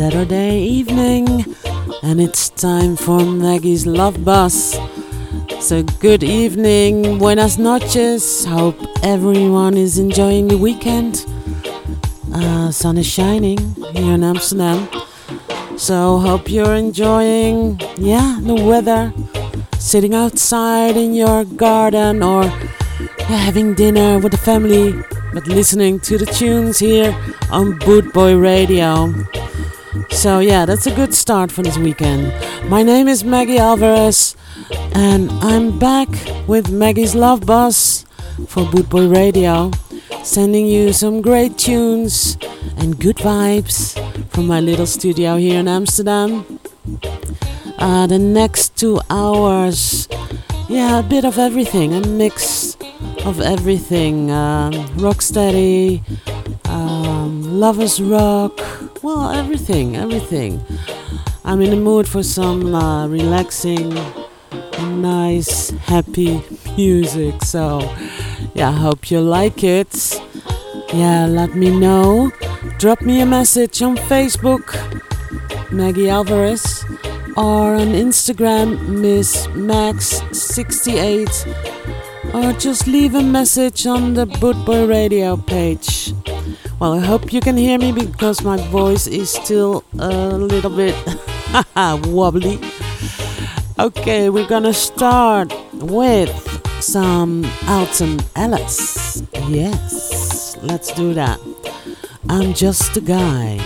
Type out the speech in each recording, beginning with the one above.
Saturday evening, and it's time for Maggie's Love Bus. So, good evening, buenas noches. Hope everyone is enjoying the weekend. Uh, sun is shining here in Amsterdam. So, hope you're enjoying, yeah, the weather. Sitting outside in your garden or yeah, having dinner with the family, but listening to the tunes here on Bootboy Radio. So, yeah, that's a good start for this weekend. My name is Maggie Alvarez, and I'm back with Maggie's Love Bus for Bootboy Radio, sending you some great tunes and good vibes from my little studio here in Amsterdam. Uh, the next two hours, yeah, a bit of everything, a mix of everything um, rocksteady, um, lovers rock well, everything, everything. I'm in the mood for some uh, relaxing, nice, happy music. So, yeah, I hope you like it. Yeah, let me know. Drop me a message on Facebook, Maggie Alvarez, or on Instagram, Miss Max68, or just leave a message on the Bootboy Radio page. Well, I hope you can hear me because my voice is still a little bit wobbly. Okay, we're gonna start with some Alton Ellis. Yes, let's do that. I'm just a guy.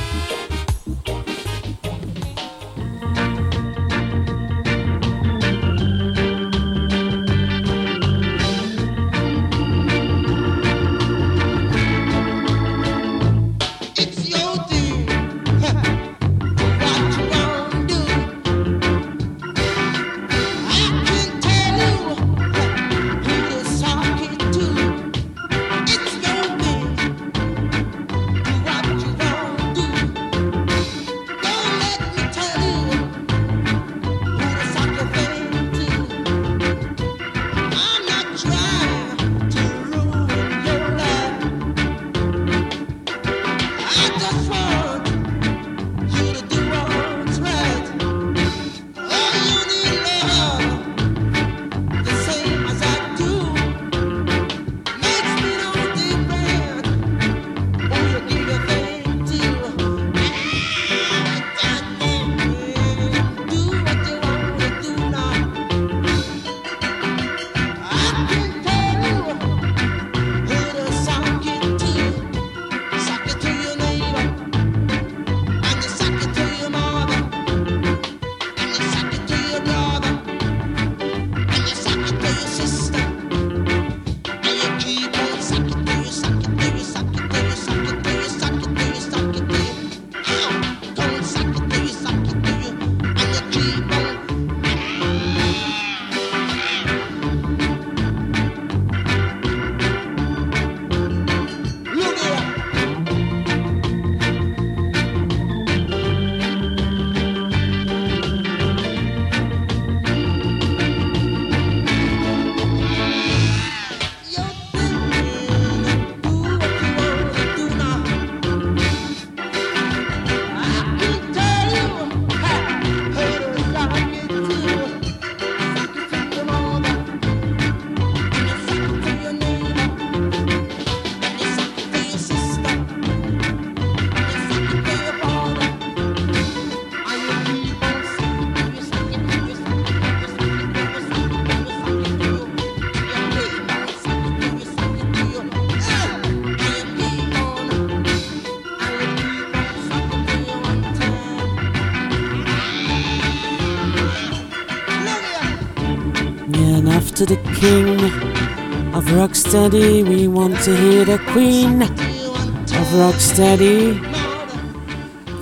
Rocksteady. We want to hear the queen of rocksteady.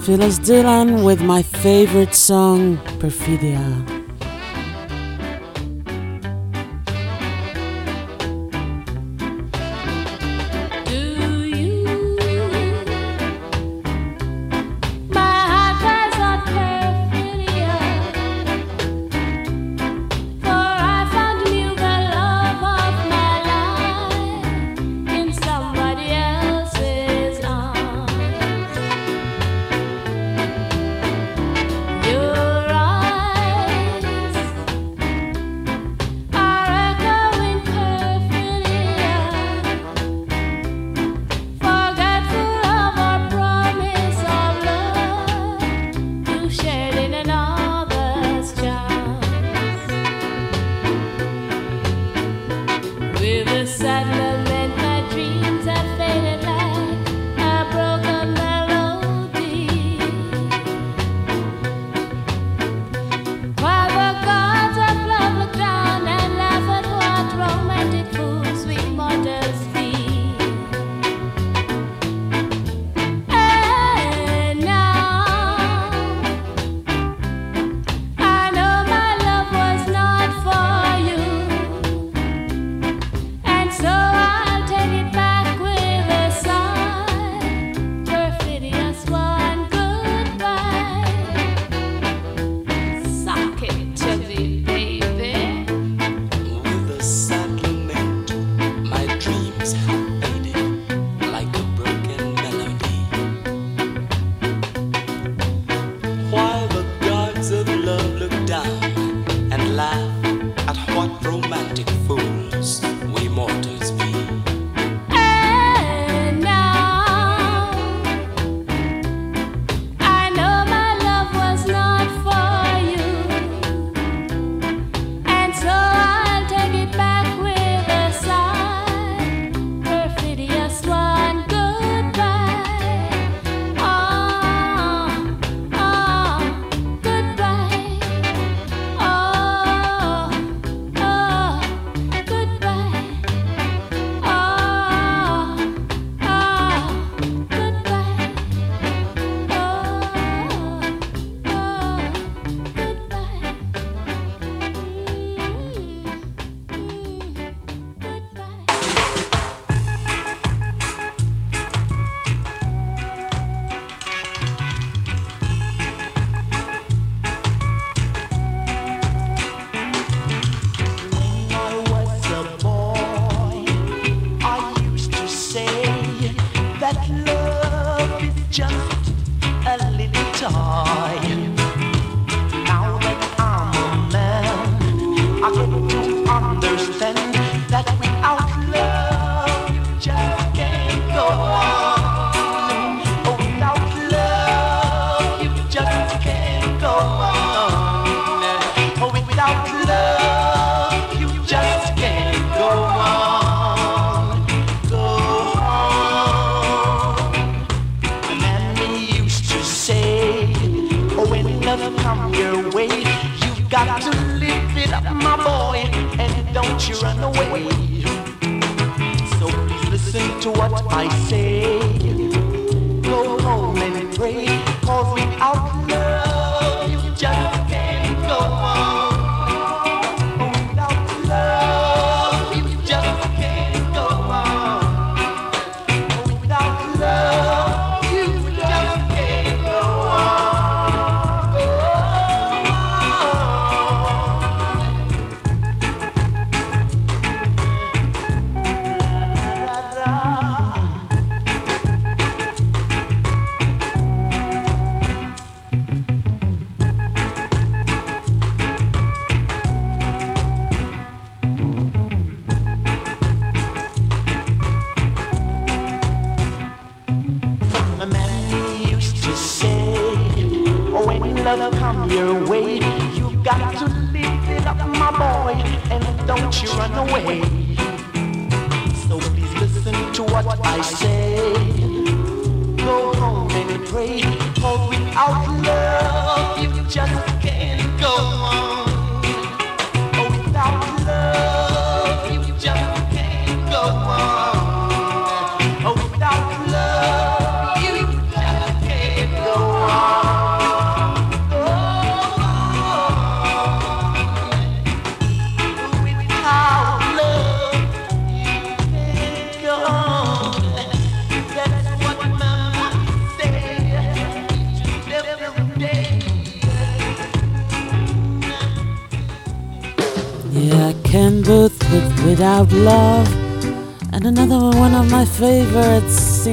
Phyllis Dillon with my favorite song, Perfidia.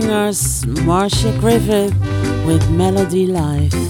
Singers, Marcia Griffith, with Melody Life.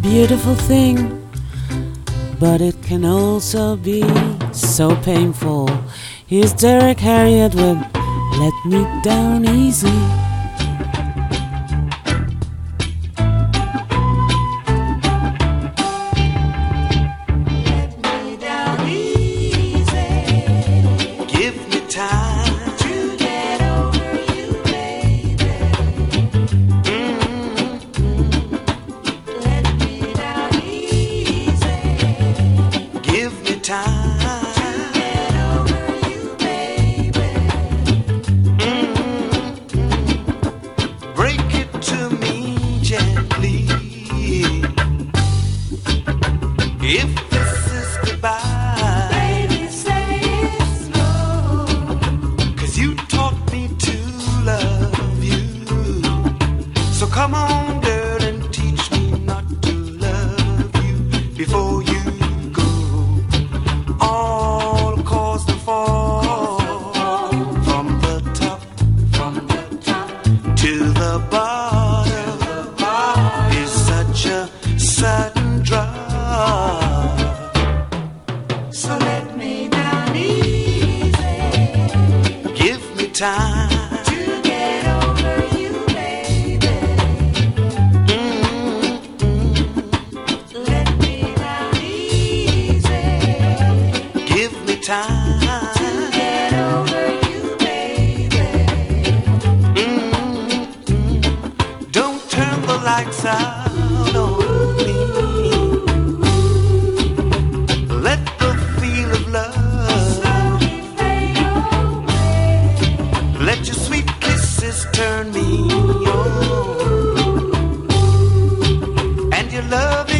Beautiful thing, but it can also be so painful. Here's Derrick Harriott with Let Me Down Easy. Say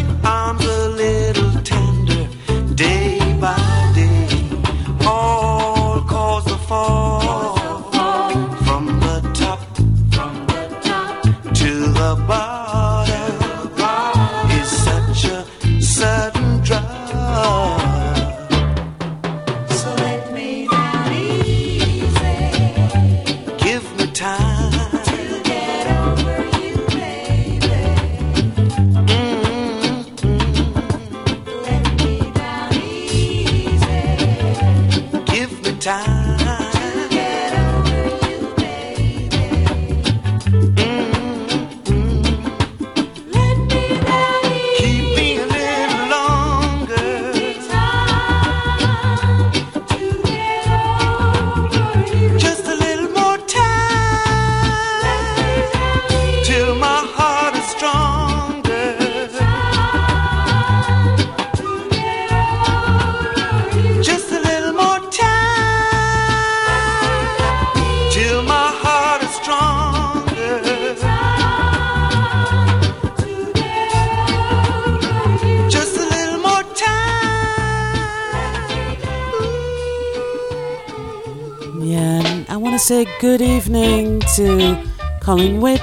Whip.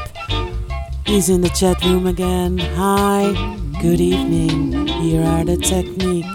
He's in the chat room again. Hi, good evening. Here are the techniques.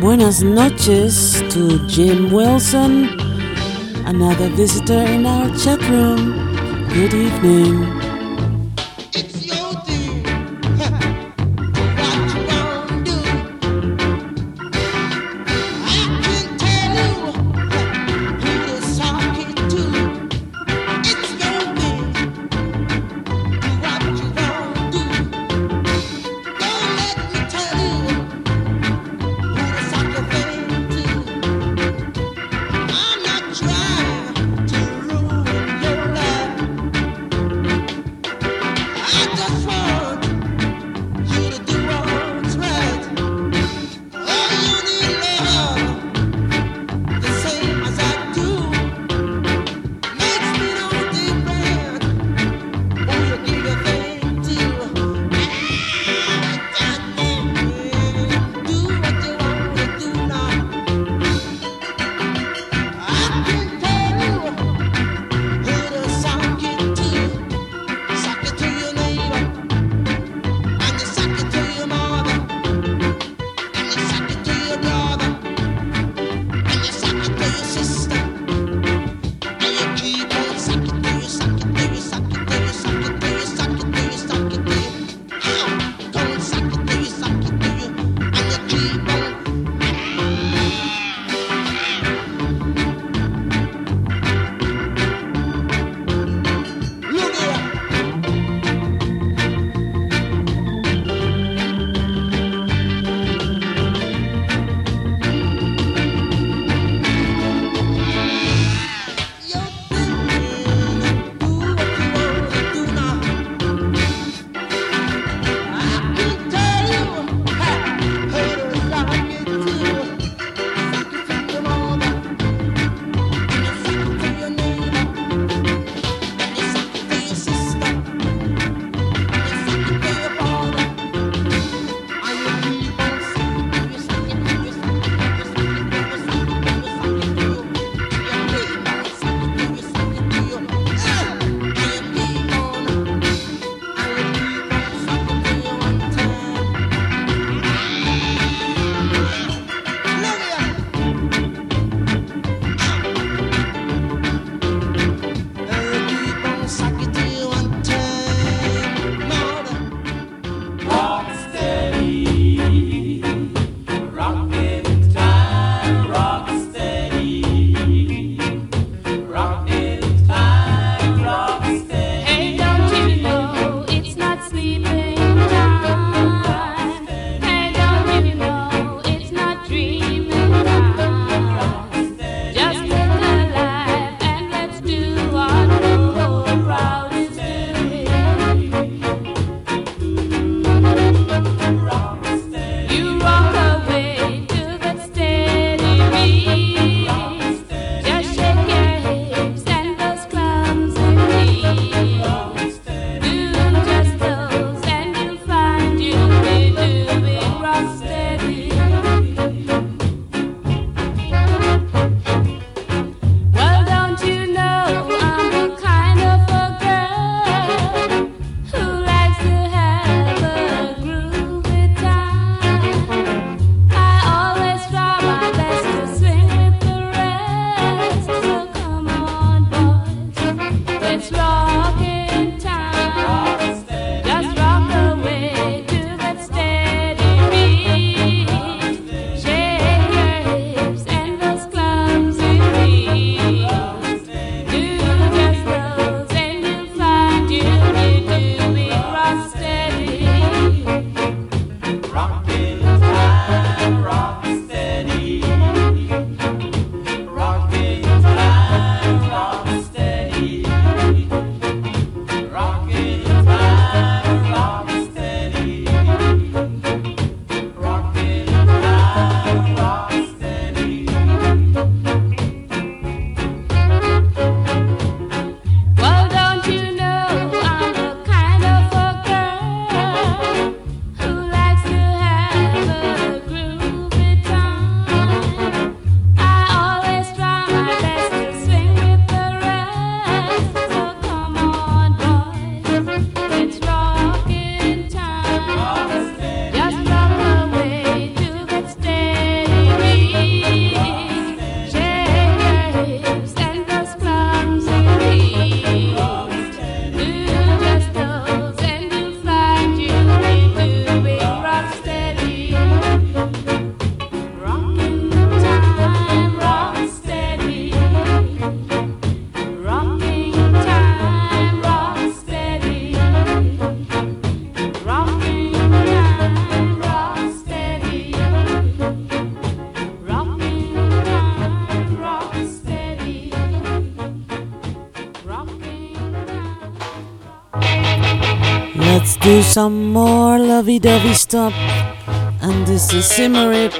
buenas noches to Jim Wilson, another visitor in our chat room. Good evening. Do some more lovey-dovey stuff. And this is Simmer It,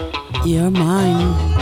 You're Mine.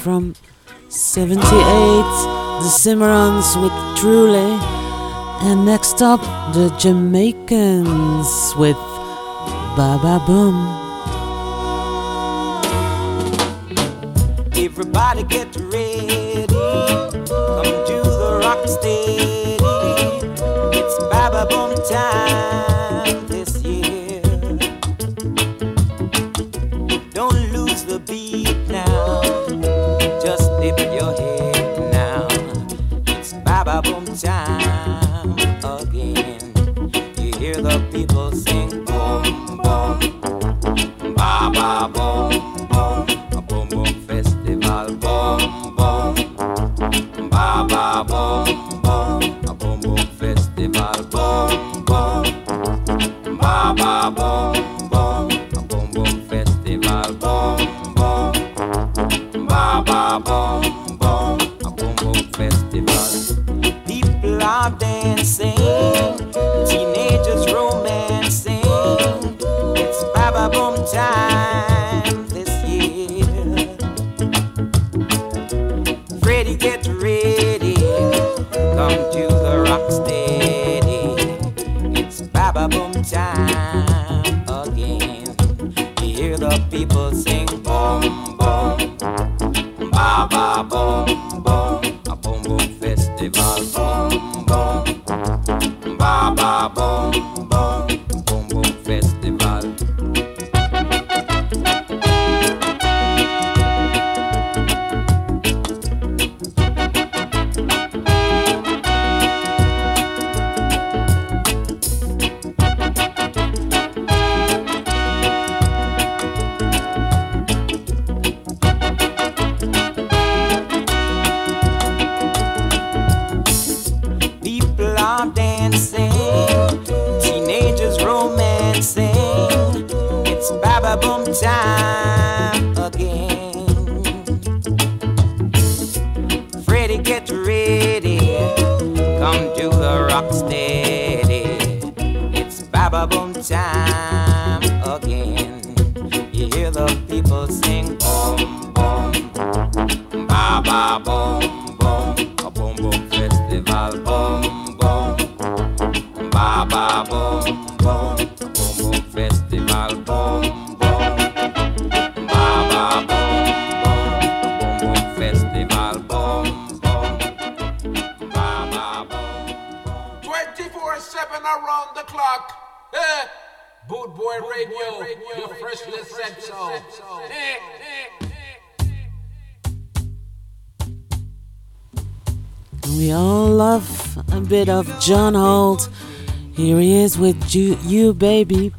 from 78, the Cimarrons with Truly, and next up, the Jamaicans with Baba Boom. Everybody get John Holt. Here he is with you, you baby.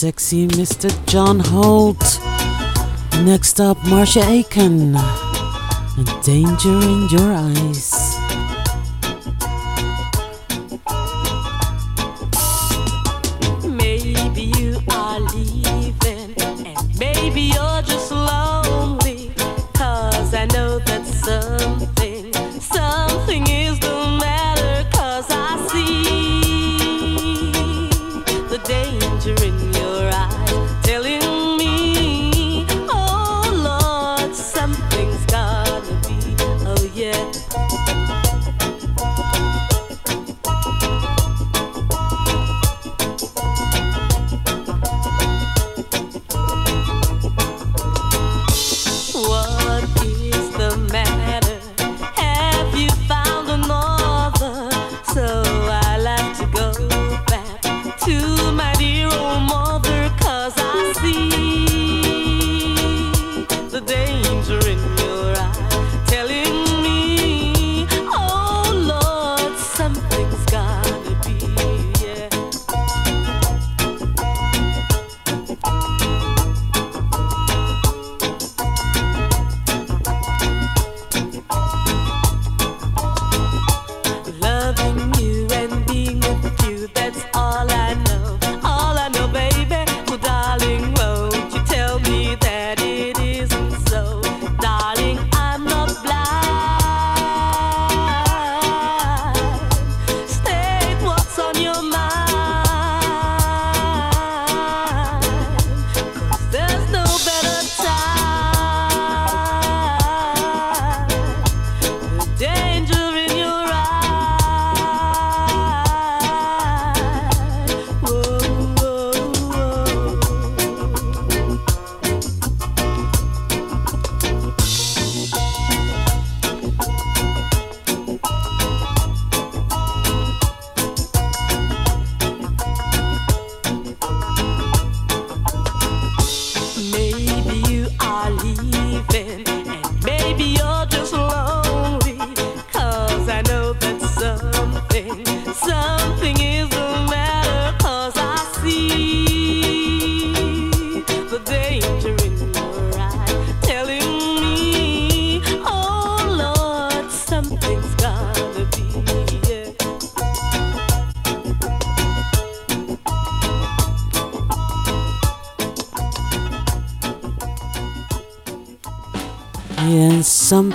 Sexy Mr. John Holt. Next up, Marcia Aitken. Danger in your eyes.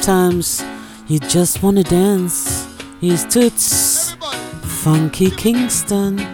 Sometimes you just wanna dance. He's Toots, Funky Kingston.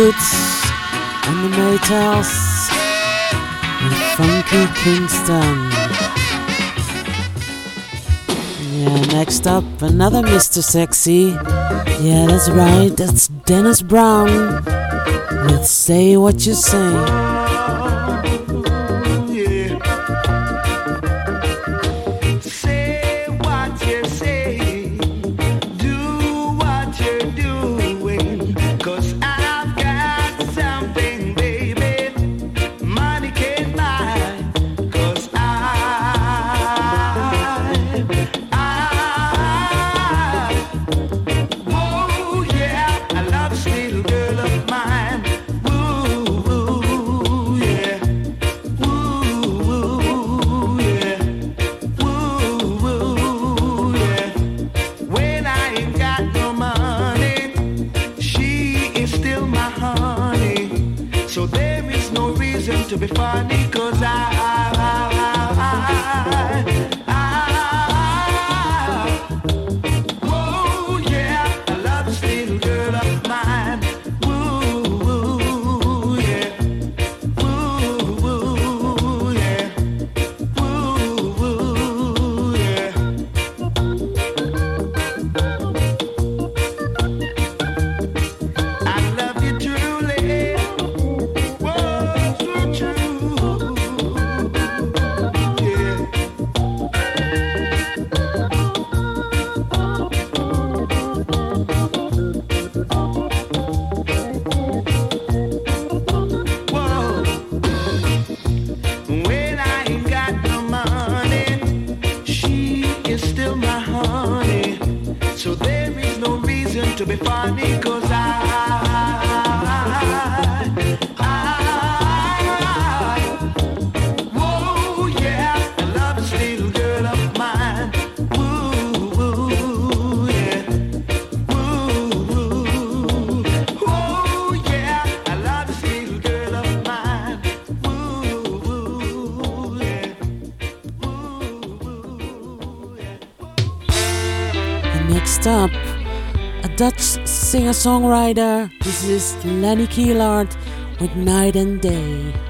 and the Maytals and funky Kingston. Yeah, next up, another Mr. Sexy. Yeah, that's right, that's Dennis Brown. with say what you say. go I, I funny singer songwriter. This is Lenny Keelard with Night and Day.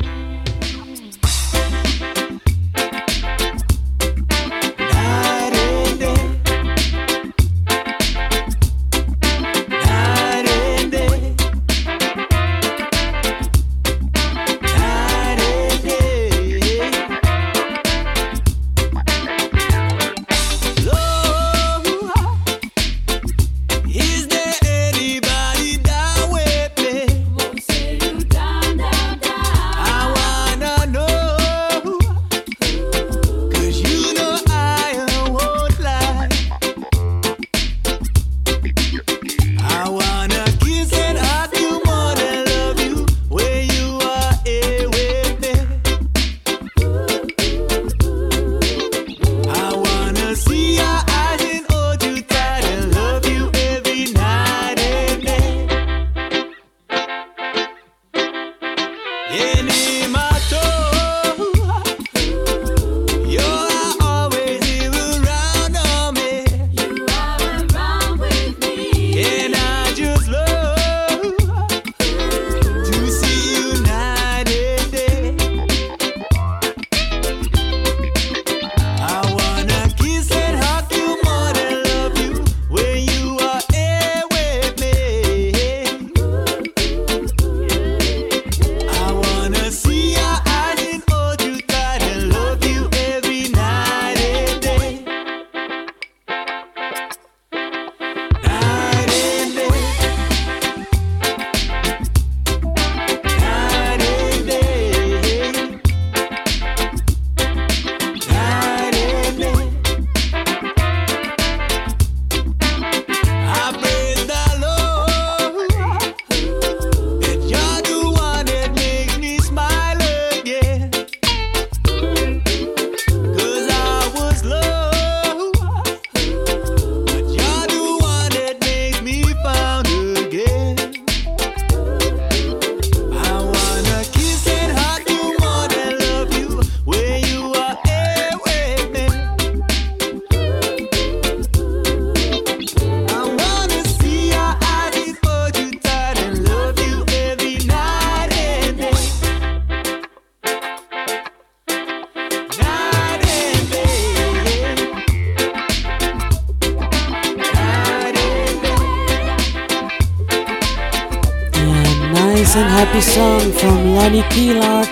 Happy song from Lonnie Keelart,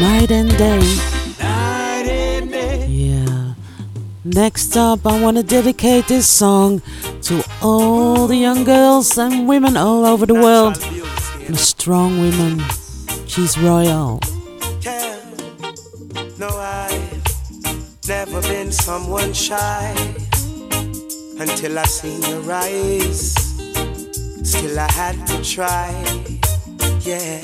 Night and Day. Yeah. Next up, I want to dedicate this song to all the young girls and women all over the world. The strong women. She's royal. Yeah. No, I've never been someone shy until I seen your eyes. Still, I had to try yeah.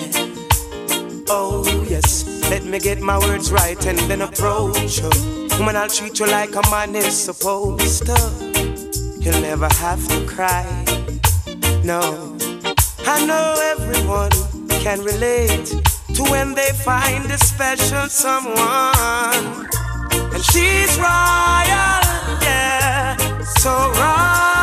Oh, yes. Let me get my words right and then approach her. Woman, I'll treat you like a man is supposed to. You'll never have to cry. No. I know everyone can relate to when they find a special someone. And she's royal, yeah, so royal.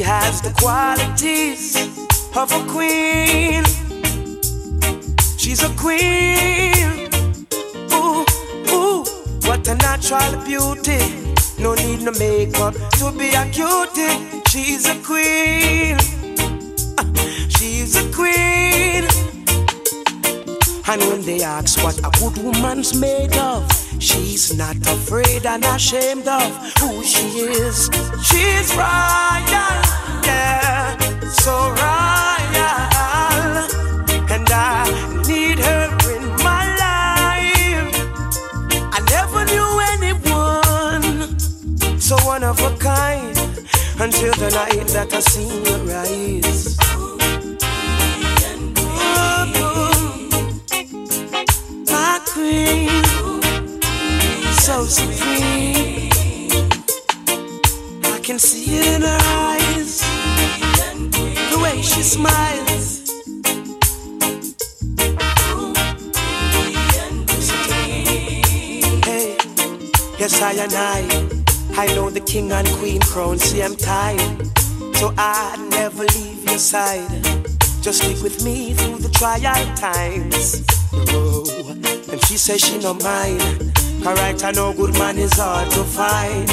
She has the qualities of a queen. She's a queen. Ooh, ooh, what a natural beauty. No need no makeup to be a cutie. She's a queen. She's a queen. And when they ask what a good woman's made of, she's not afraid and ashamed of who she is. She's royal, yeah, so royal. And I need her in my life. I never knew anyone so one of a kind until the night that I seen your eyes. Says she no mind. Alright, I know good man is hard to find.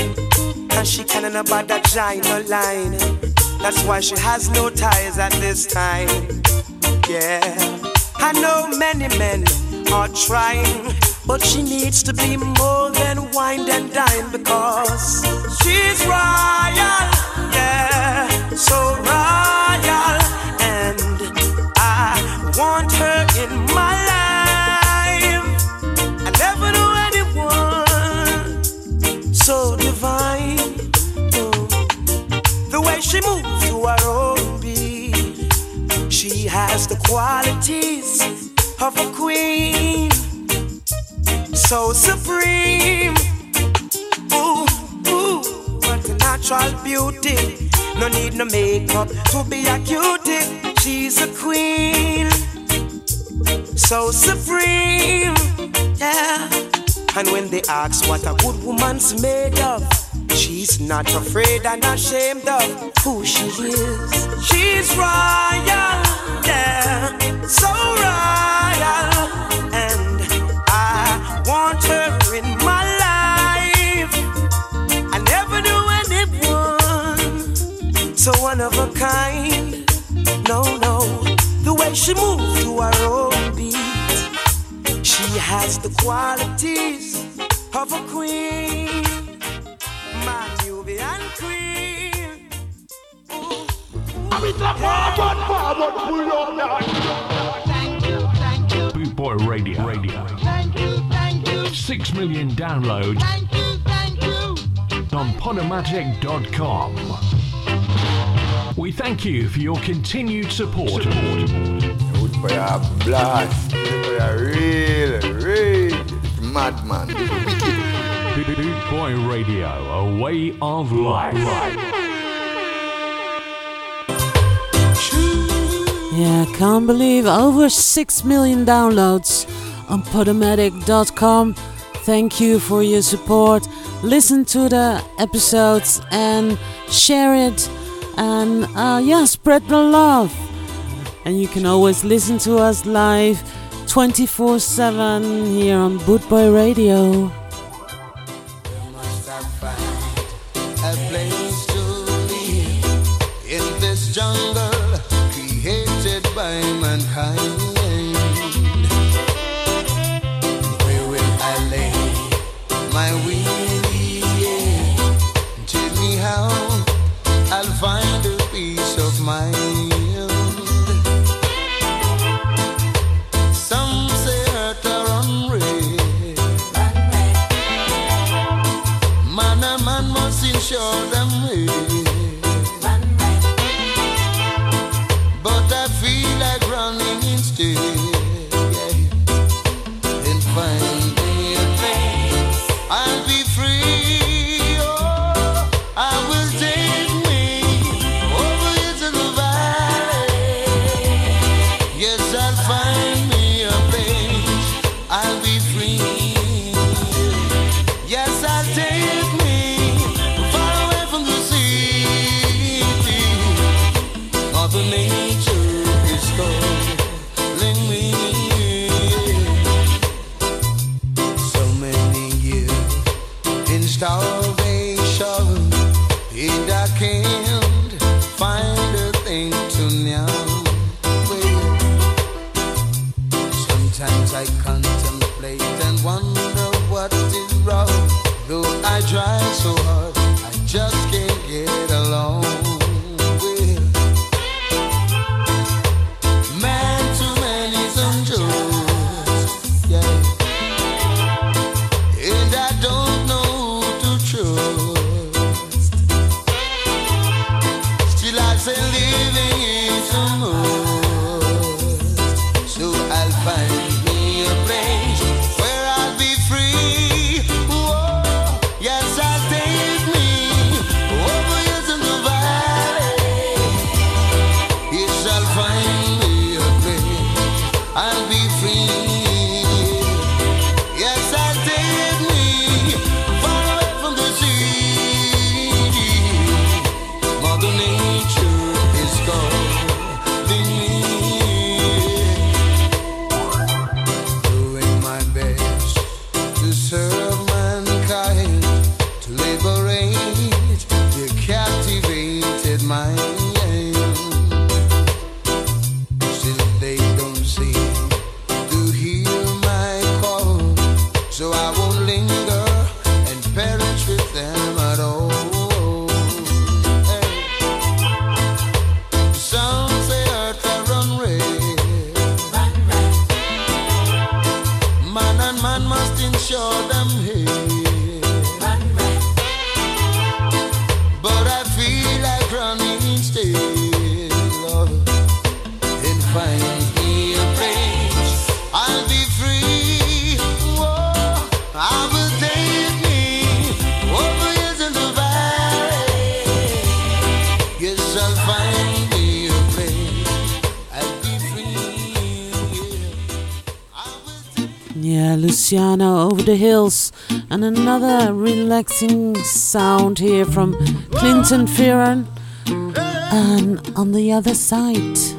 And she can't about that giant line. That's why she has no ties at this time. Yeah, I know many men are trying, but she needs to be more than wine and dine because she's royal, yeah, so royal, and I want her in my she moves to her own beat, she She has the qualities of a queen, so supreme. Ooh, ooh, what a natural beauty. No need no makeup to be a cutie. She's a queen, so supreme. Yeah. And when they ask what a good woman's made of, she's not afraid and ashamed of who she is. She's royal, yeah, so royal. And I want her in my life. I never knew anyone so one of a kind. No, no, the way she moves to her own beat. She has the qualities Boot Boy Radio. Radio. Six million downloads on Podomatic.com. We thank you for your continued support. Good for your blast. Good for your real, real madman. Wicked. Boot Boy Radio, a way of life. Yeah, can't believe over 6 million downloads on Podomatic.com. Thank you for your support. Listen to the episodes and share it. And uh, yeah, spread the love. And you can always listen to us live 24 7 here on Bootboy Radio. Say living is a must. the hills. And another relaxing sound here from Clinton Fearon. And on the other side.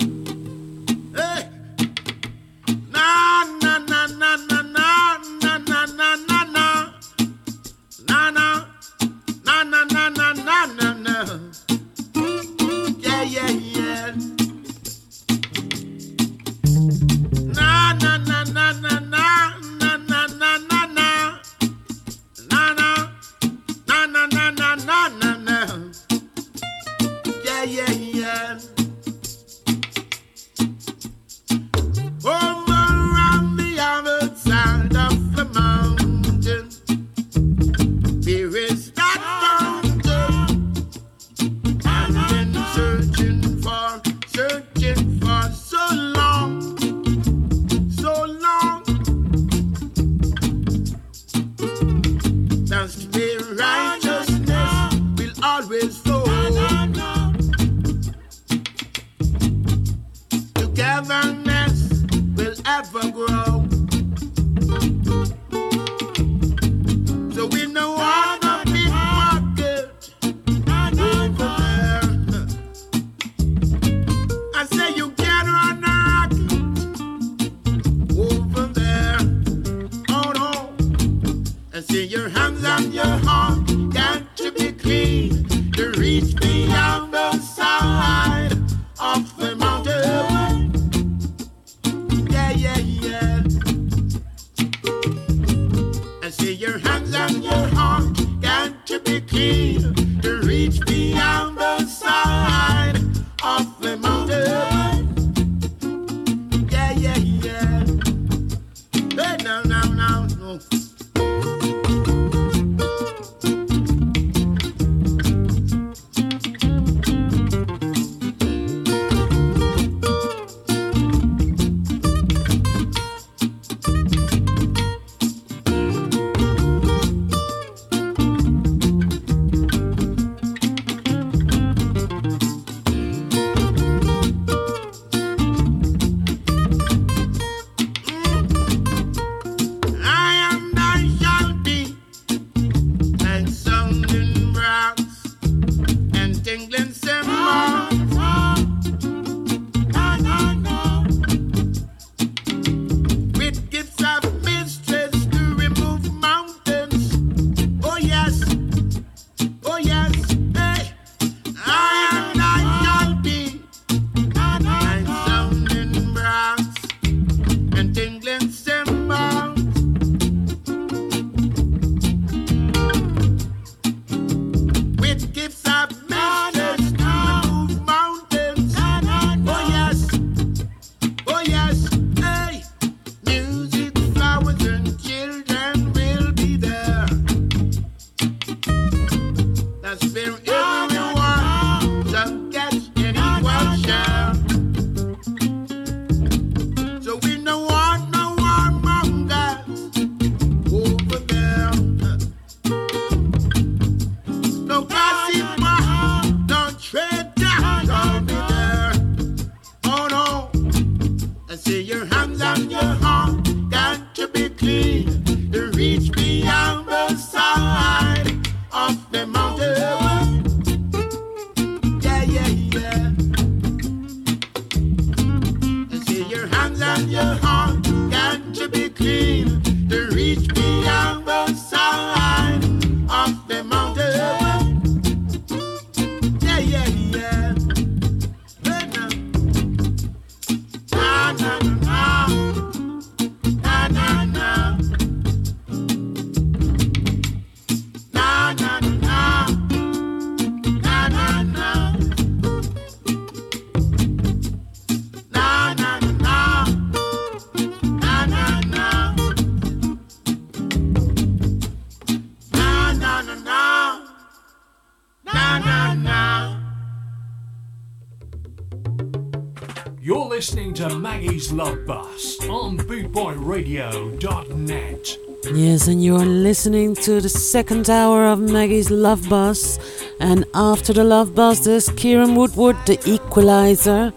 listening to the second hour of Maggie's Love Bus. And after the Love Bus, there's Kieran Woodward, the equalizer.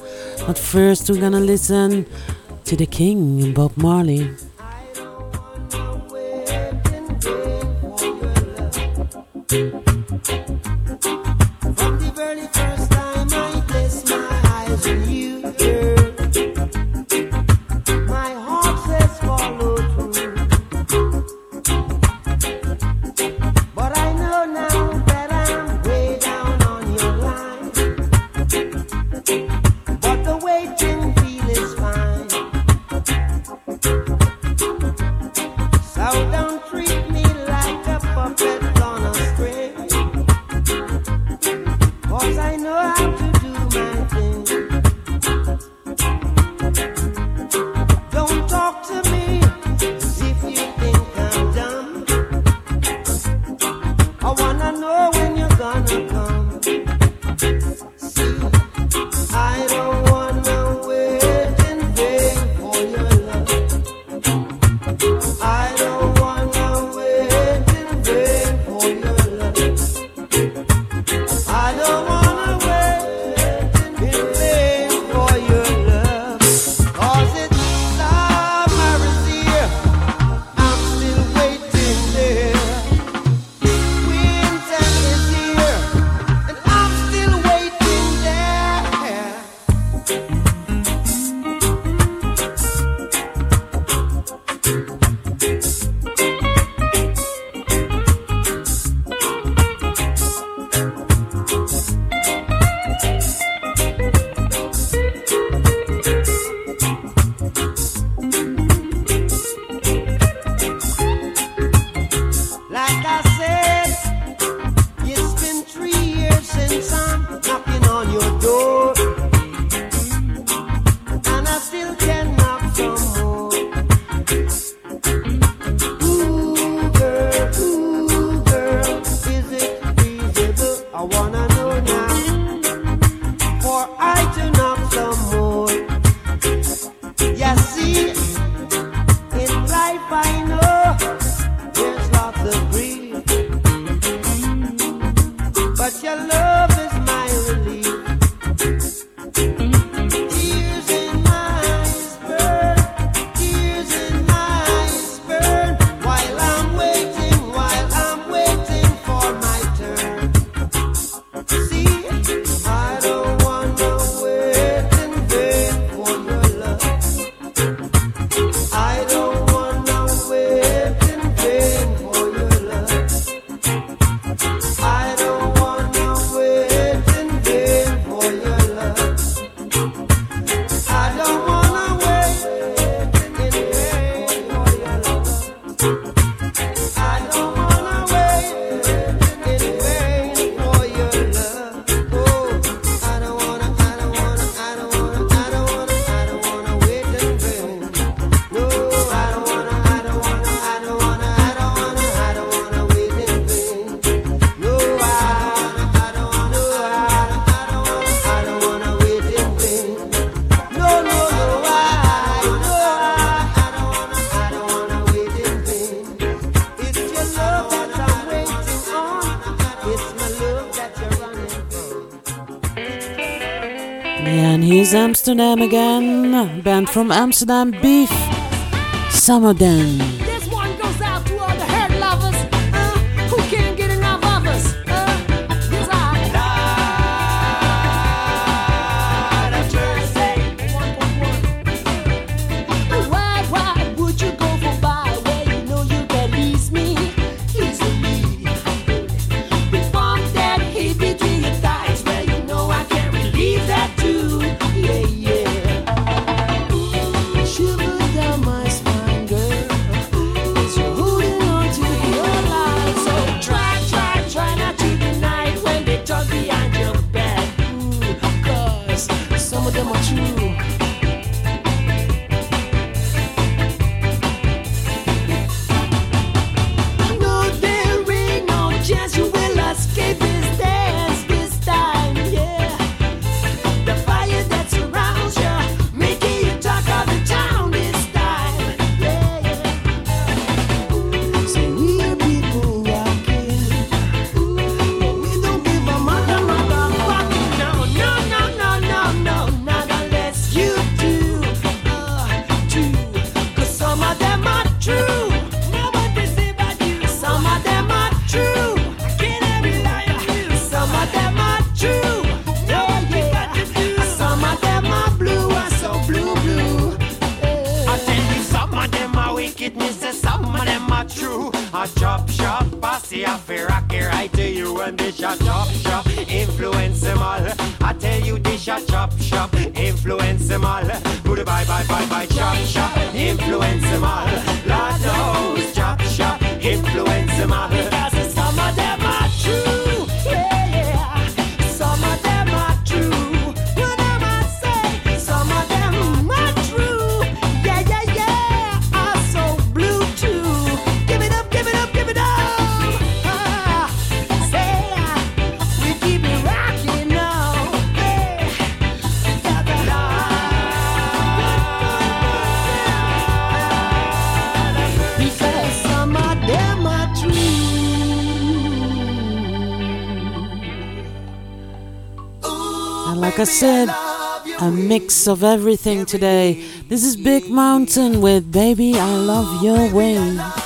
But first, we're gonna listen to the King, Bob Marley. I wanna know Name again, band from Amsterdam, Beef, Summer Dance. of everything today. This is Big Mountain with Baby, I Love Your Way.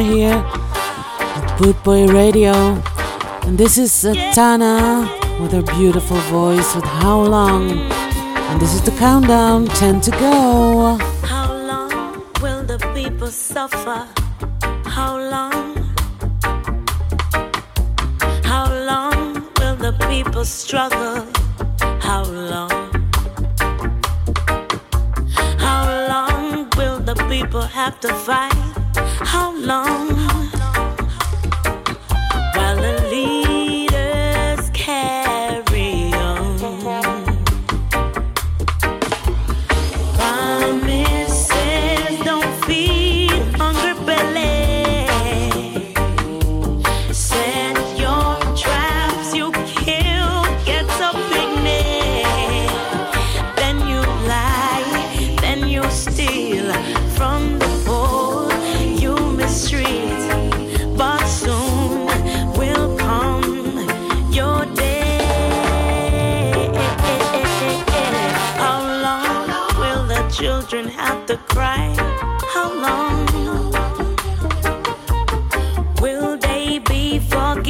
over here at Boot Boy Radio. And this is uh, Tana with her beautiful voice with How Long. And this is the countdown, 10 to go.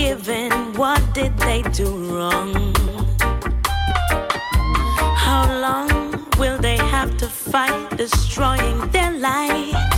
forgiven? What did they do wrong? How long will they have to fight destroying their life?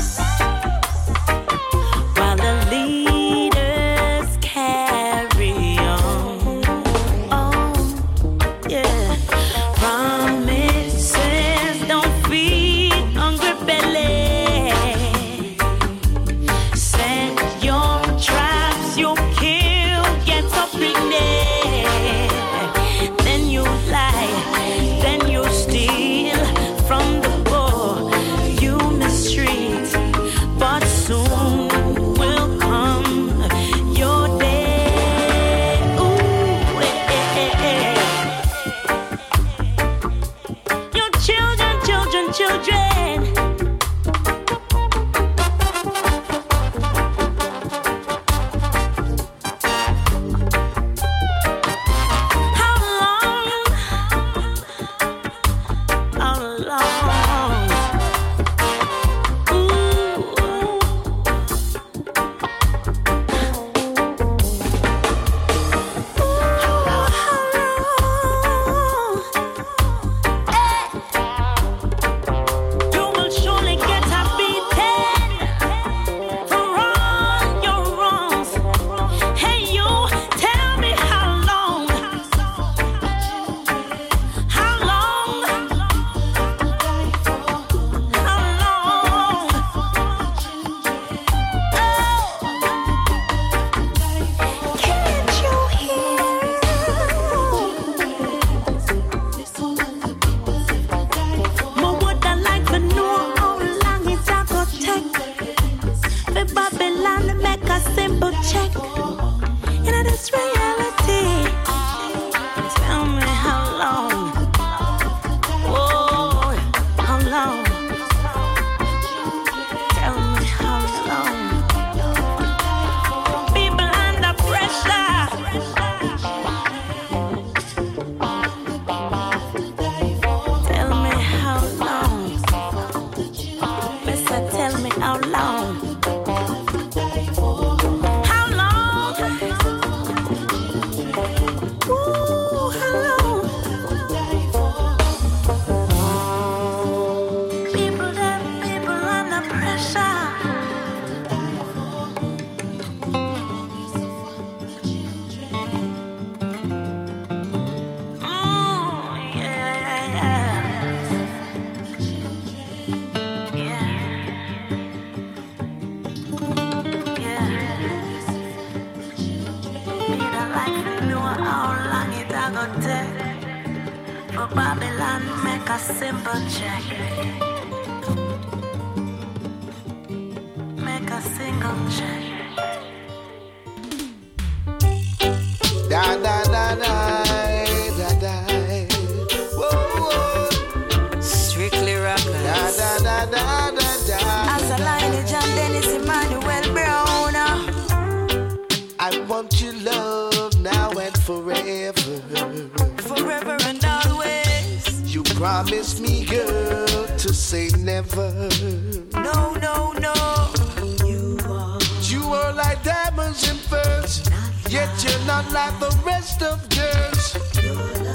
Diamonds and pearls, yet you're not like the rest of girls.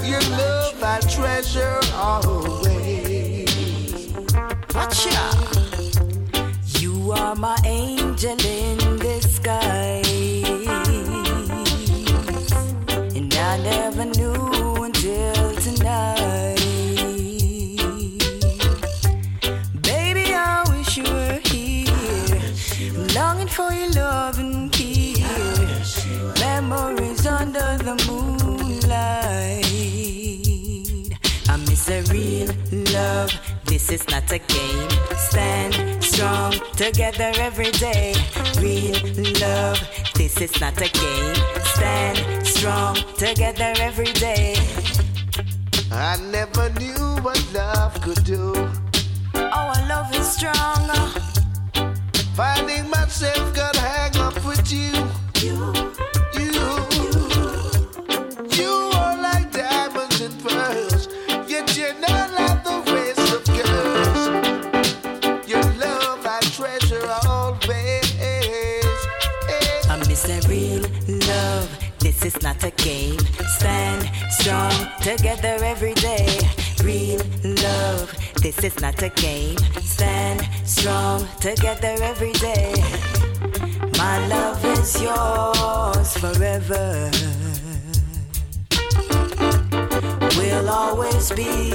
Your love I treasure always. Watch ya. You are my angel in disguise. And This is not a game. Stand strong together every day. Real love. This is not a game. Stand strong together every day. I never knew what love could do. Oh, our love is strong. Finding myself got hang up with. You, You, Is not a game. Stand strong together every day. Real love. This is not a game. Stand strong together every day. My love is yours forever. We'll always be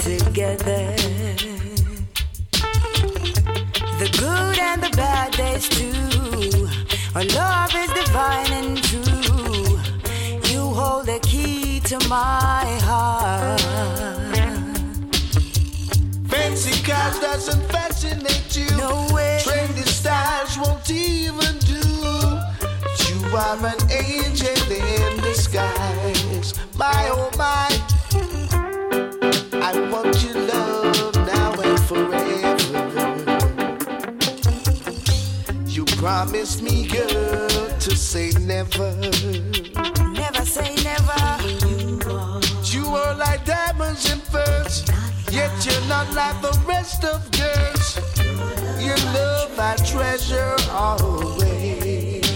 together. The good and the bad days too. Our love is divine and hold the key to my heart. Fancy cars doesn't fascinate you. No way. Trendy styles won't even do. You are an angel in disguise. My oh my. I want your love now and forever. You promised me, girl, to say never. Diamonds yet you're not like the rest of girls. Your love I treasure always.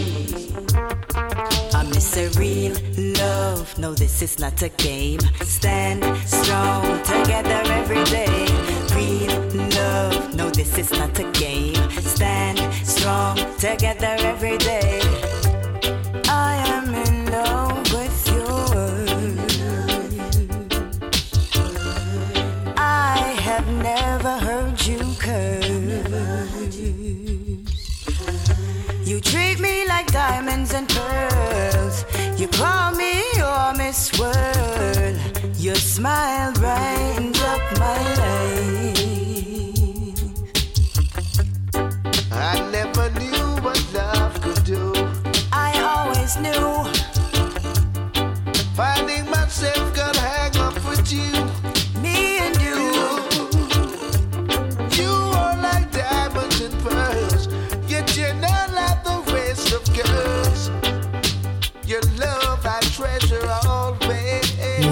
I miss a real love. No, this is not a game. Stand strong together every day. Real love. No, this is not a game. Stand strong together every day. Never heard you curse. You treat me like diamonds and pearls. You call me your Miss World. Your smile brightens up my life. I never knew what love could do. I always knew Finding myself got hang up with you.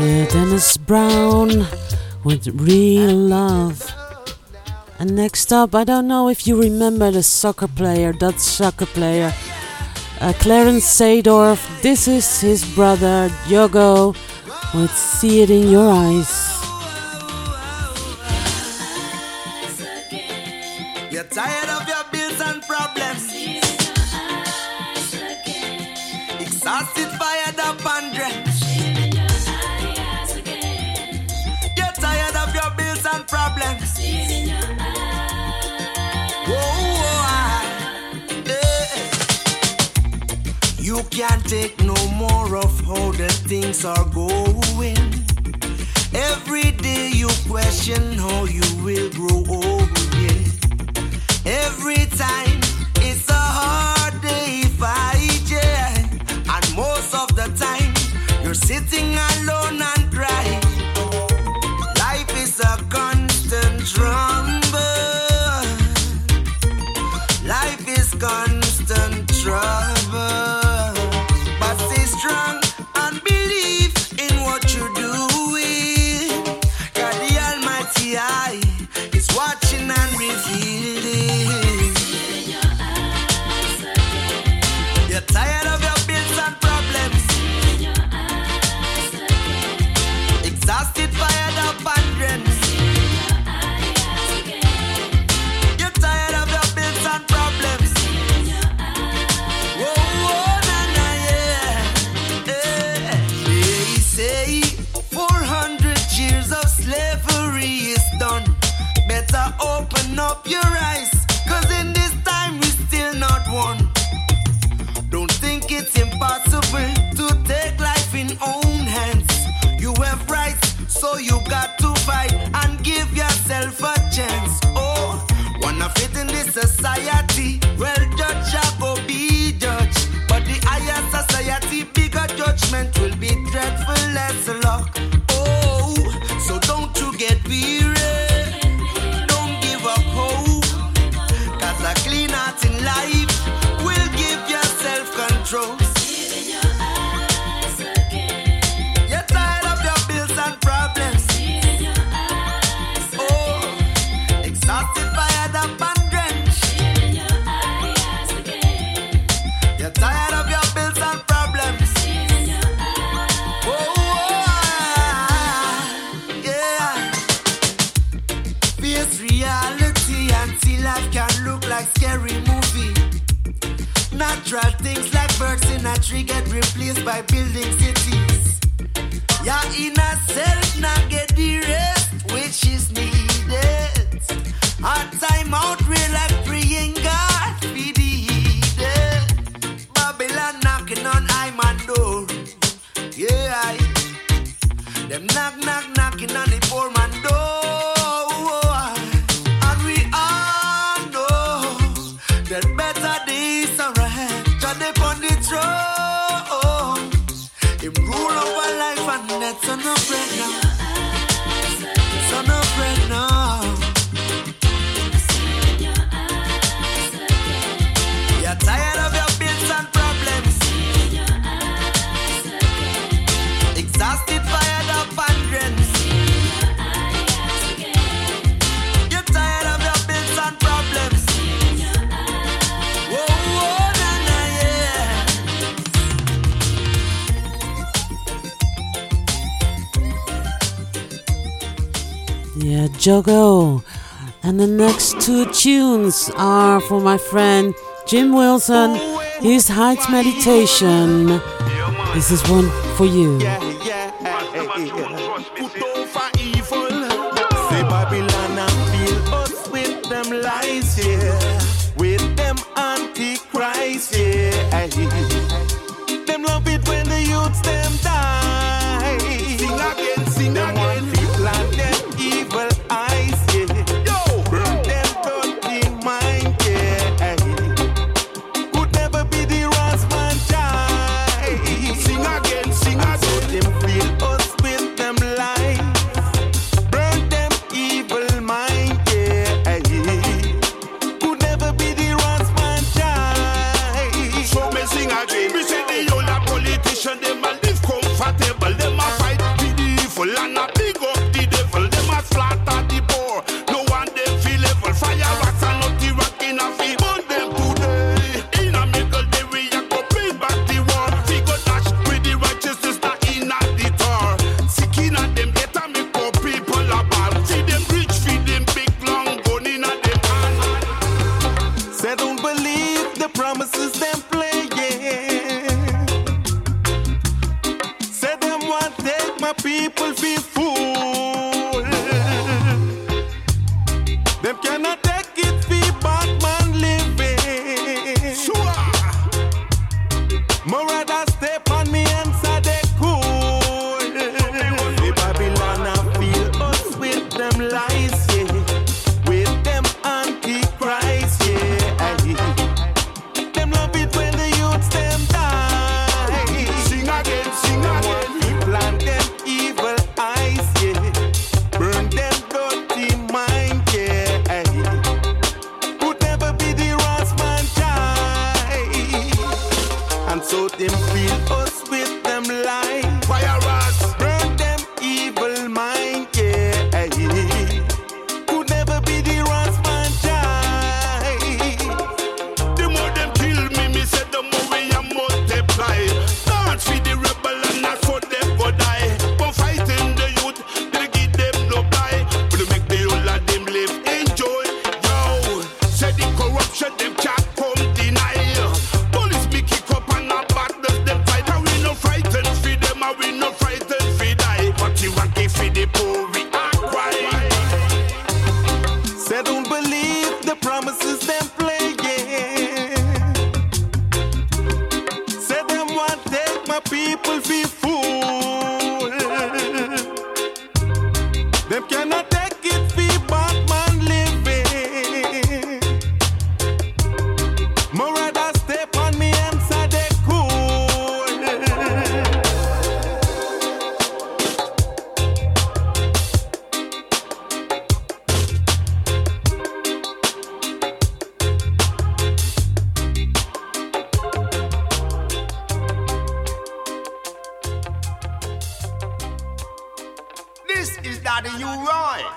Yeah, Dennis Brown with Real Love. And next up, I don't know if you remember the soccer player, Dutch soccer player, uh, Clarence Seedorf. This is his brother, Diogo, with See It in Your Eyes. Can't take no more of how the things are going. Every day you question how you will grow old. Yeah. Every time it's a hard day fight, yeah. And most of the time you're sitting alone society. country get replaced by building cities. Your inner self, not get the rest which is needed. A time out on the up. Jogo. And the next two tunes are for my friend Jim Wilson, his Heights Meditation. This is one for you. Yeah, yeah, hey, hey, yeah.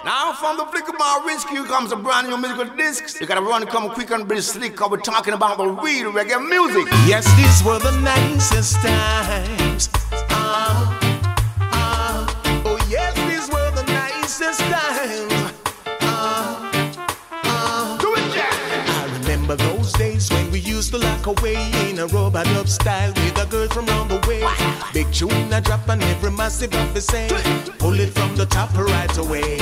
Now from the flick of my wrist, Rescue comes a brand new musical disc. You gotta run, and come quick and be slick, cause we're talking about the real reggae music. Yes, these were the nicest times. Ah, ah. Oh, yes, these were the nicest times. Used to lock away in a rubber dub style with a girl from round the way. Big tune a drop and every massive of the same. Pull it from the top right away.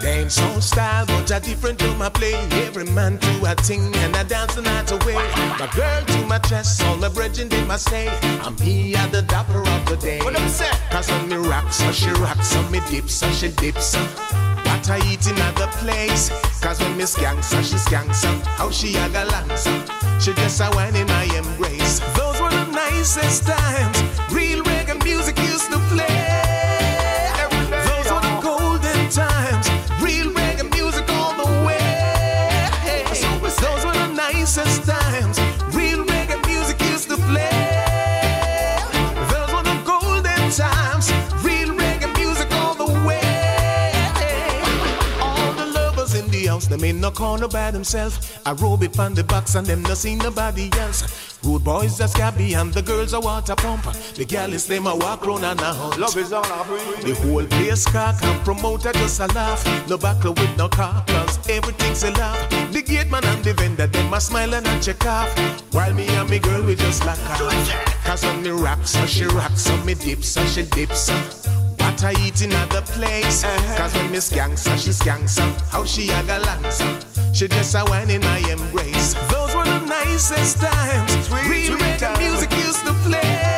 Dance on style, but a different to my play. Every man to a thing and I dance the night away. My girl to my chest, all my brethren they must say. I'm here at the dapper of the day. What them say? Cause on me rocks, so she rocks, on me dips, so she dips. What I eat in other place. Cause when me skank, so she skanks. How she a galants. She just a wine in my embrace. Those were the nicest times. Them in no corner by themselves. I robe it from the box and them no see nobody else. Rude boys are scabby and the girls are water pump. The gals them a walk round and a hunt. Love is all I bring. The whole place cock and promoter just a laugh. No buckle with no car, cause everything's a laugh. The gate man and the vendor, them a smile and a check off. While me and me girl, we just like off. Cause on me rocks, so she rocks, on me dips, so she dips. What I eat in other place. Cause when me skanks, so she skanks. How she a galants. She just a wine in my embrace. Those were the nicest times. We Real reggae music used to play.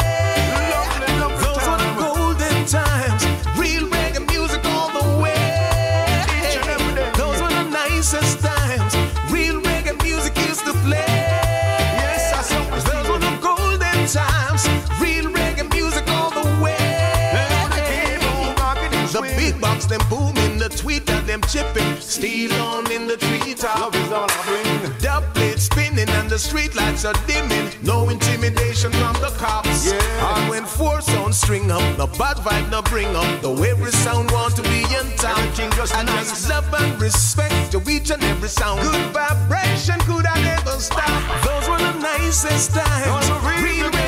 Chipping, steel on in the treetop. Love is all I bring. Dub plate spinning and the street lights are dimming. No intimidation from the cops. Yeah. And when four sounds string up, the bad vibe no bring up. Though every sound want to be in town. Everything just and just love and respect to each and every sound. Good vibration could I never stop. Those were the nicest times. Those were real Real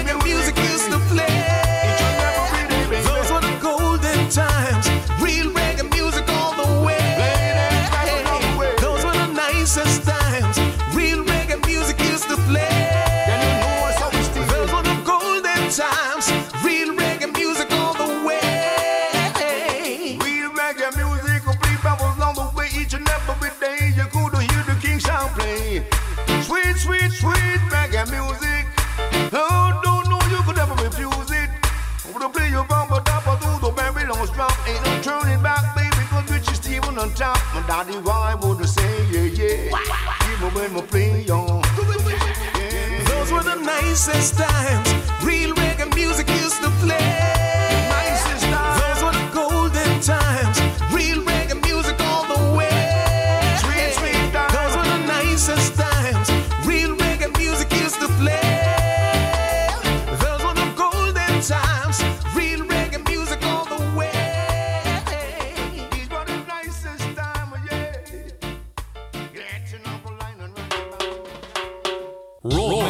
Sweet, sweet, reggae music. Oh, don't know you could ever refuse it. Over the play your bumper top or through the very long drop. Ain't no turning back, baby, cause Richie Steven on top. My daddy, why would I say, yeah, yeah. Me when we play on. Yeah. Those were the nicest times.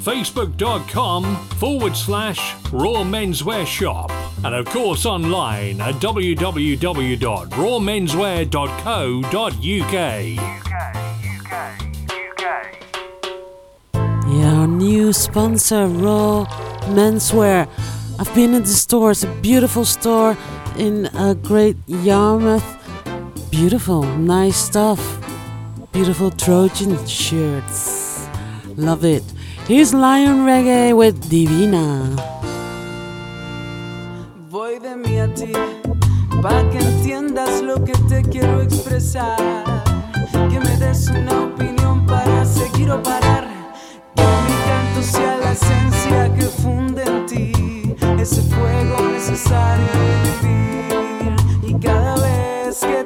facebook.com forward slash Raw Menswear Shop, and of course online at www.rawmenswear.co.uk. Yeah, our new sponsor, Raw Menswear. I've been in the store, it's a beautiful store in a great Yarmouth. Beautiful, nice stuff. Beautiful Trojan shirts. Love it. He's Lion Reggae with Divina. Voy de mí a ti, pa' que entiendas lo que te quiero expresar. Que me des una opinión para seguir o parar. Que mi canto sea la esencia que funde en ti. Ese fuego necesario de vivir. Y cada vez que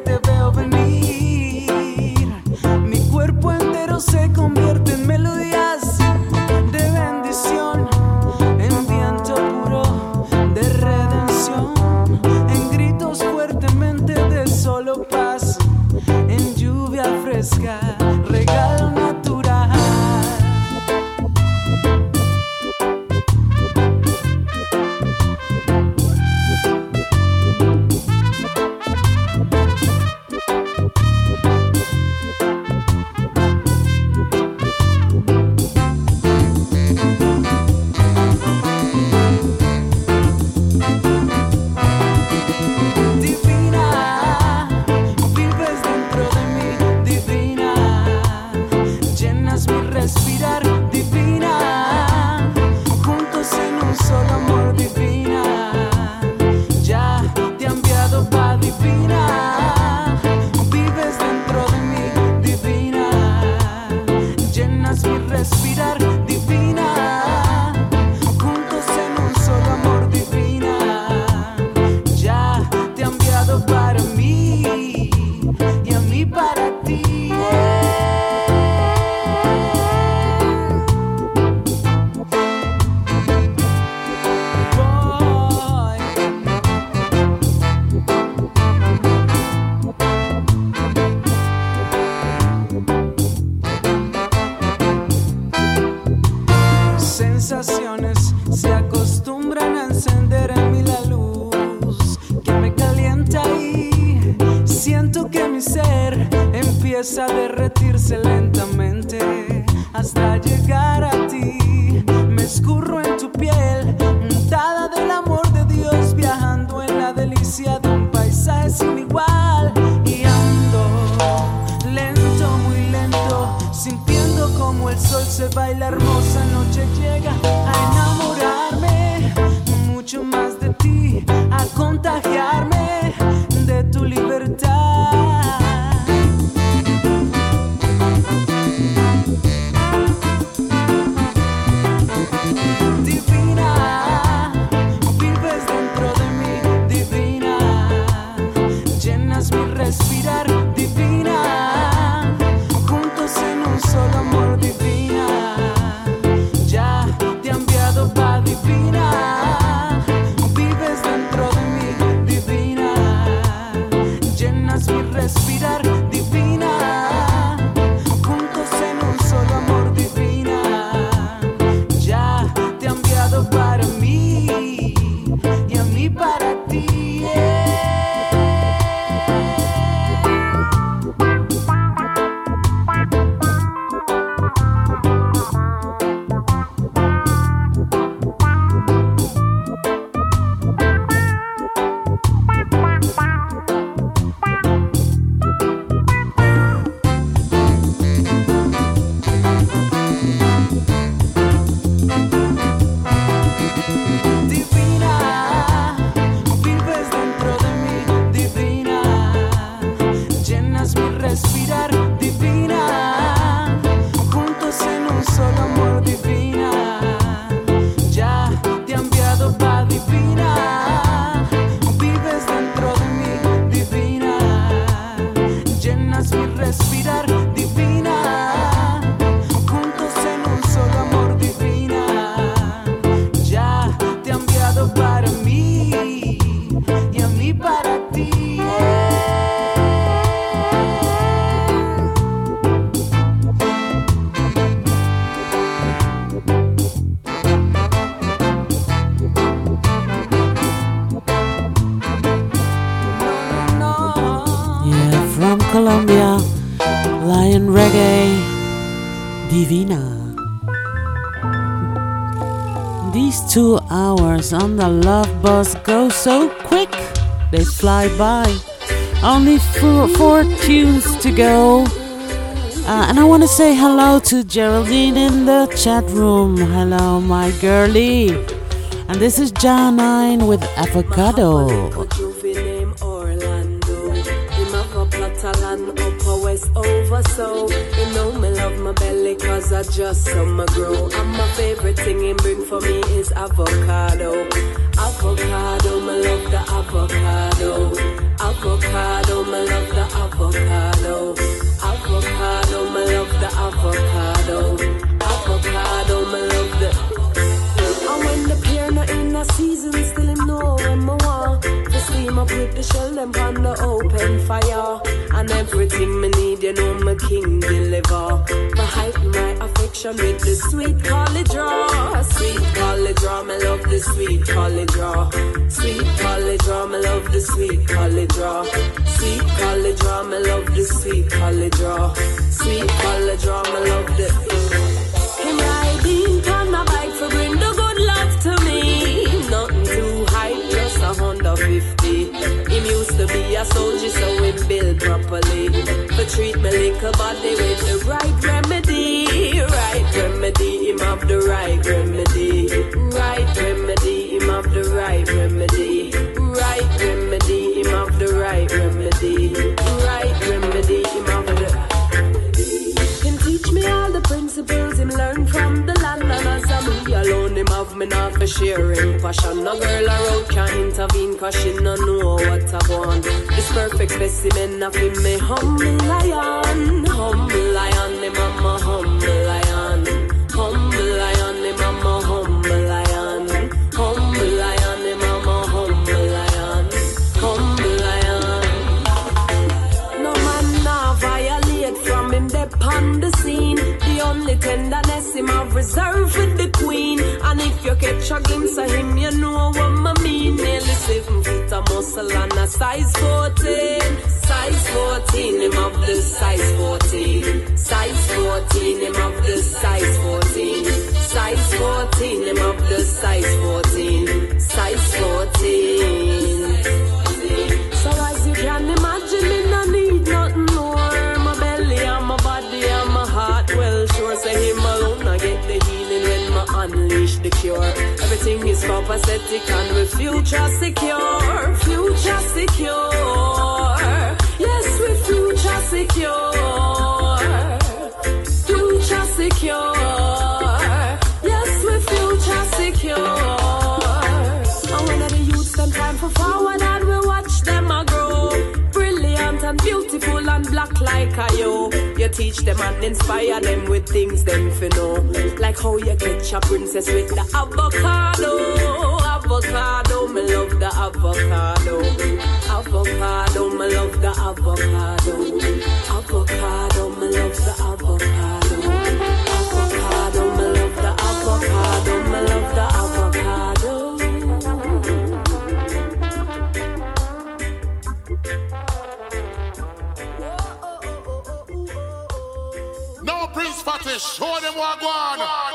Bus go so quick, they fly by. Only four, four tunes to go. Uh, and I want to say hello to Geraldine in the chat room. Hello, my girlie. And this is Jah9 with Avocado. My grow And my favorite thing bring for me is avocado Avocado, me love the avocado. Avocado, me love the avocado. Avocado, me love the avocado. Avocado, me love the and when the pear not in a season, still him know when me want To steam up with the shell, them on the open fire. And everything me need, you know my king deliver. To heighten my affection with the sweet college draw Draw, me love the sweet college draw Sweet college draw, me love the sweet college draw Sweet college draw, me love the sweet college draw Sweet college draw, me love the him riding on a bike for bring the good love to me. Nothing too high, just a Honda 50. Him used to be a soldier, so him build properly. For treat me little body with the right remedy. Right remedy, him have the right remedy. Right remedy, him have the right remedy. Right remedy, him have the right remedy. Right remedy, him have the him teach me all the principles him learn from the land and as I'm me alone him have me not for sharing passion. No girl around can intervene cause she no know what I want. This perfect specimen of him me humble lion, humble lion, him him have reserved for the queen. And if you catch a glimpse of him, you know what I mean. Nearly seven feet of muscle and a size 14. Size 14, him have the size 14. Size 14, him have the size 14. Size 14, him have the size 14. Size 14. Unleash the cure. Everything is copacetic and with future secure, future secure. Yes, we future secure, future secure. Yes, we future secure. And when the youths them time for forward and black like a yo. You teach them and inspire them with things them fi know. Like how you catch a princess with the avocado. Avocado, me love the avocado. Avocado, me love the avocado. Avocado, me love the avocado. Avocado, me love the avocado. Me love the avocado. Fatty, show them what go on.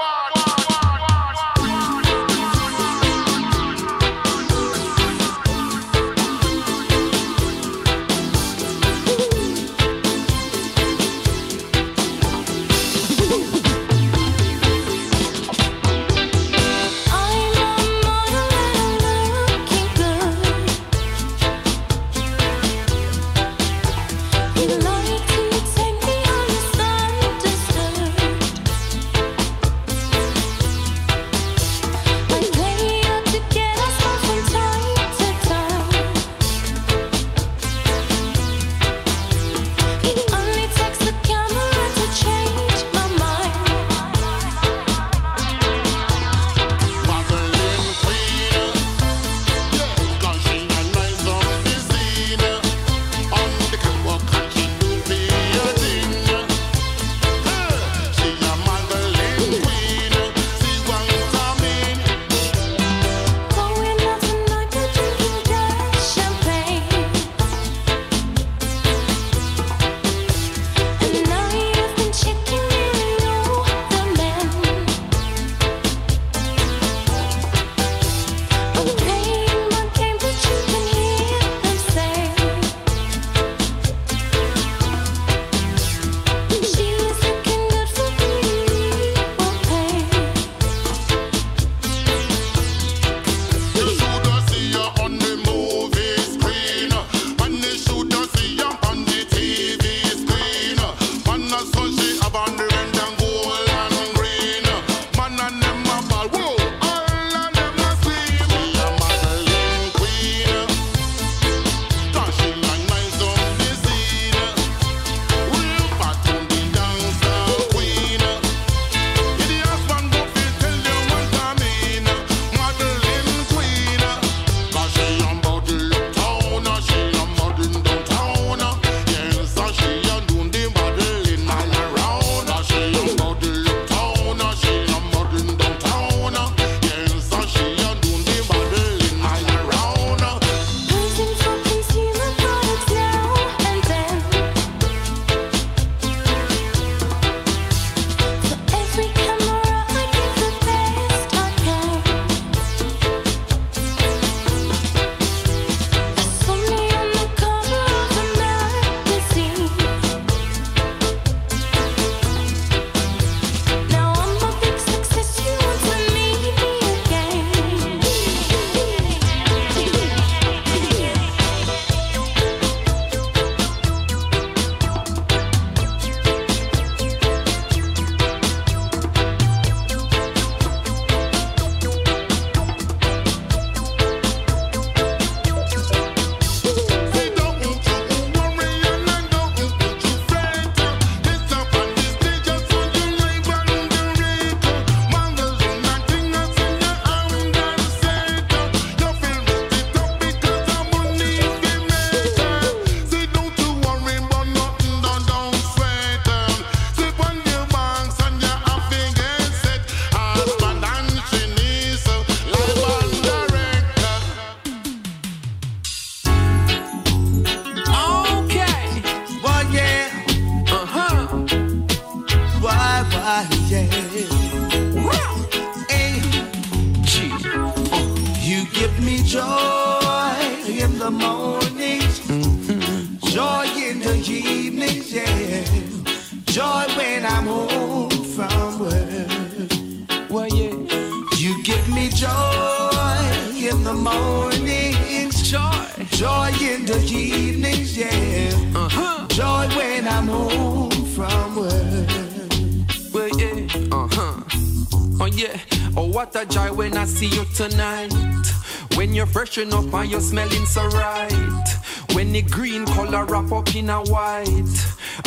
When up and you're smelling so right. When the green color wrap up in a white.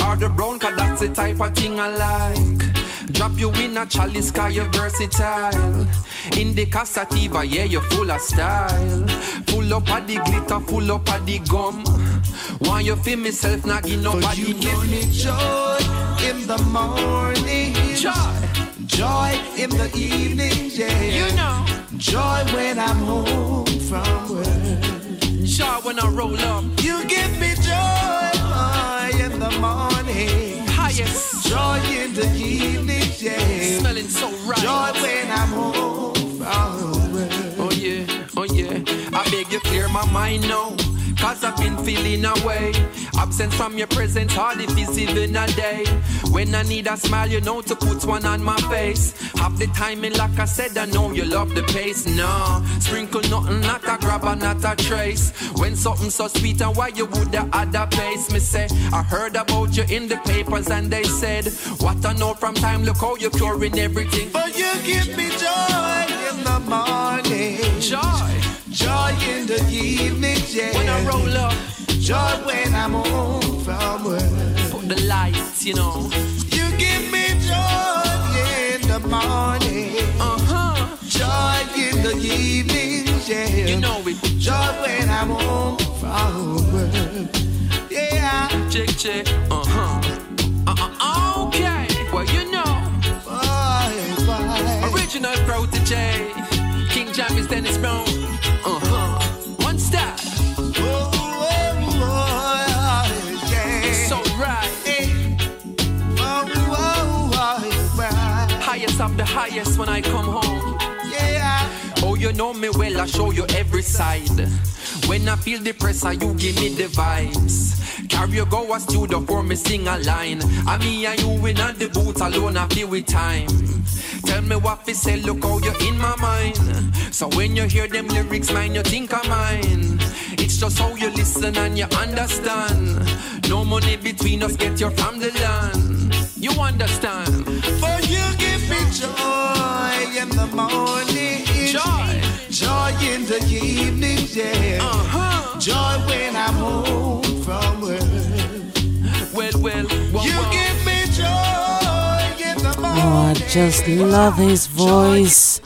Or the brown, cause that's the type of thing I like. Drop you in a chalice, cause you're versatile. In the Casativa, yeah, you're full of style. Full up of the glitter, full up of the gum. Want you feel myself, not give nobody you give me joy in the morning. Joy. Joy in the evenings, yeah. You know. Joy when I'm home work. Joy when I roll up. You give me joy high in the morning. Highest. Joy in the evenings, yeah. Smelling so right. Joy when I'm home from work. Oh yeah, oh yeah. I beg you clear my mind now. Cause I've been feeling away. Absent from your presence, hard if it's even a day. When I need a smile, you know to put one on my face. Have the timing, like I said, I know you love the pace. No, sprinkle nothing, not a grabber, not a trace. When something so sweet, and why you woulda add a pace? Me say, I heard about you in the papers, and they said, What I know from time, look how you're curing everything. But you give me joy in the morning. Joy. Joy in the evenings, yeah. When I roll up. Joy when I'm home from work. Put the lights, you know. Morning. Uh huh. Joy in the evenings, yeah. You know it. Joy when I'm home from work. Yeah. Check, check. Uh huh. Uh uh. Okay. Well, you know. Boy, boy. Original Protoje. King James Dennis Brown. Of the highest when I come home. Yeah. Oh, you know me well, I show you every side. When I feel the pressure, you give me the vibes. Carry you go a studio for me sing a line. I me and you in the booth alone, I feel with time. Tell me what fi say, look how you're in my mind. So when you hear them lyrics, man, you think of mine. It's just how you listen and you understand. No money between us, get your from the land. You understand? Joy in the morning. Joy. Joy in the evening, yeah. Uh-huh. Joy when I'm home from work. Well, well, well, You well. give me joy in the morning. Oh, I just love his voice.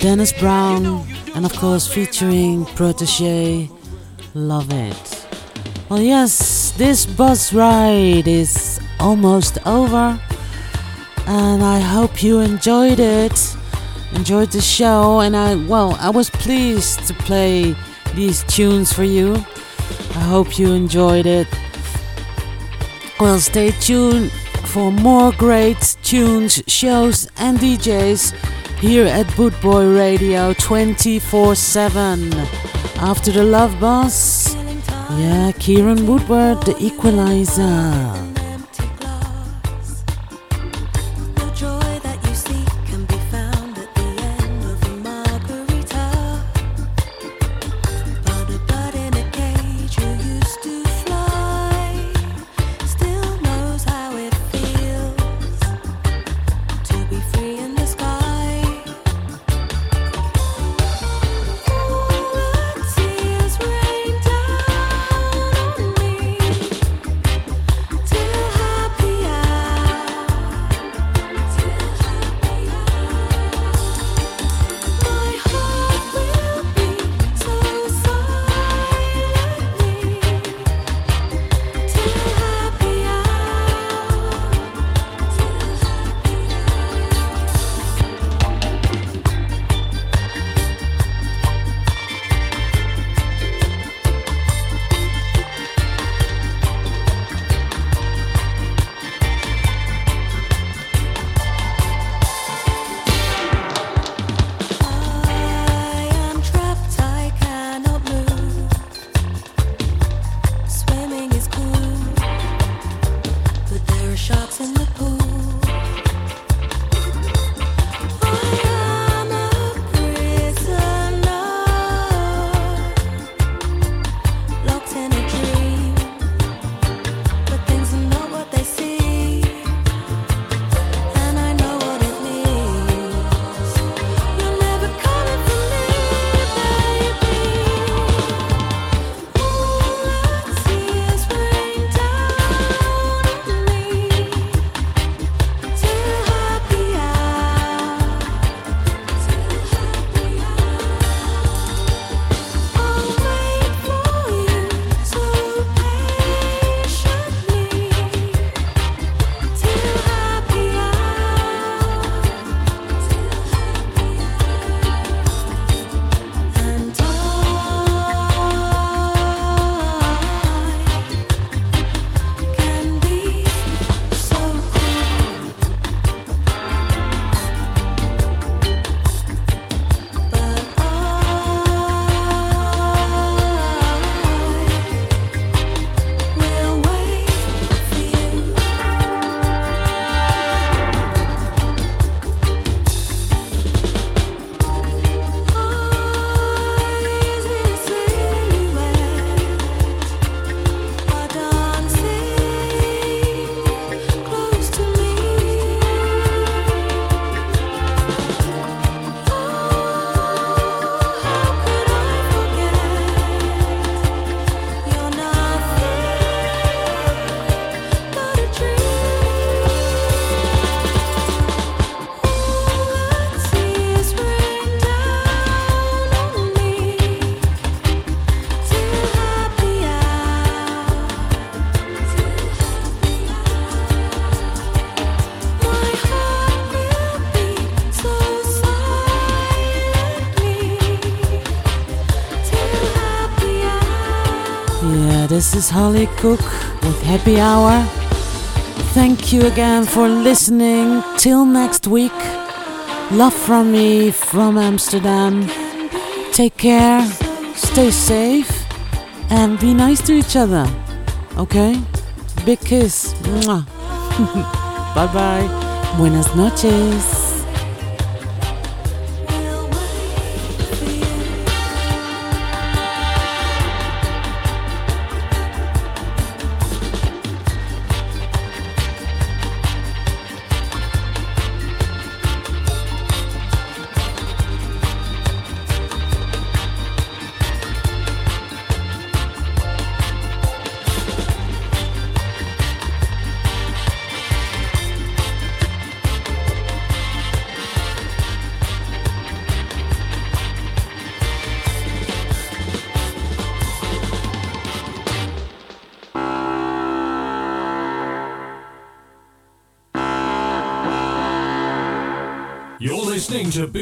Dennis Brown, and of course featuring Protoje. Love it. Well, yes, this bus ride is almost over, and I hope you enjoyed it. Enjoyed the show, and I, well, I was pleased to play these tunes for you. I hope you enjoyed it. Well, stay tuned for more great tunes, shows, and DJs here at Bootboy Radio 24 7. After the Love Bus, yeah, Kieran Woodward, the equalizer. Is Holly Cook with Happy Hour. Thank you again for listening. Till next week. Love from me from Amsterdam. Take care, stay safe, and be nice to each other. Okay? Big kiss. Bye bye. Buenas noches.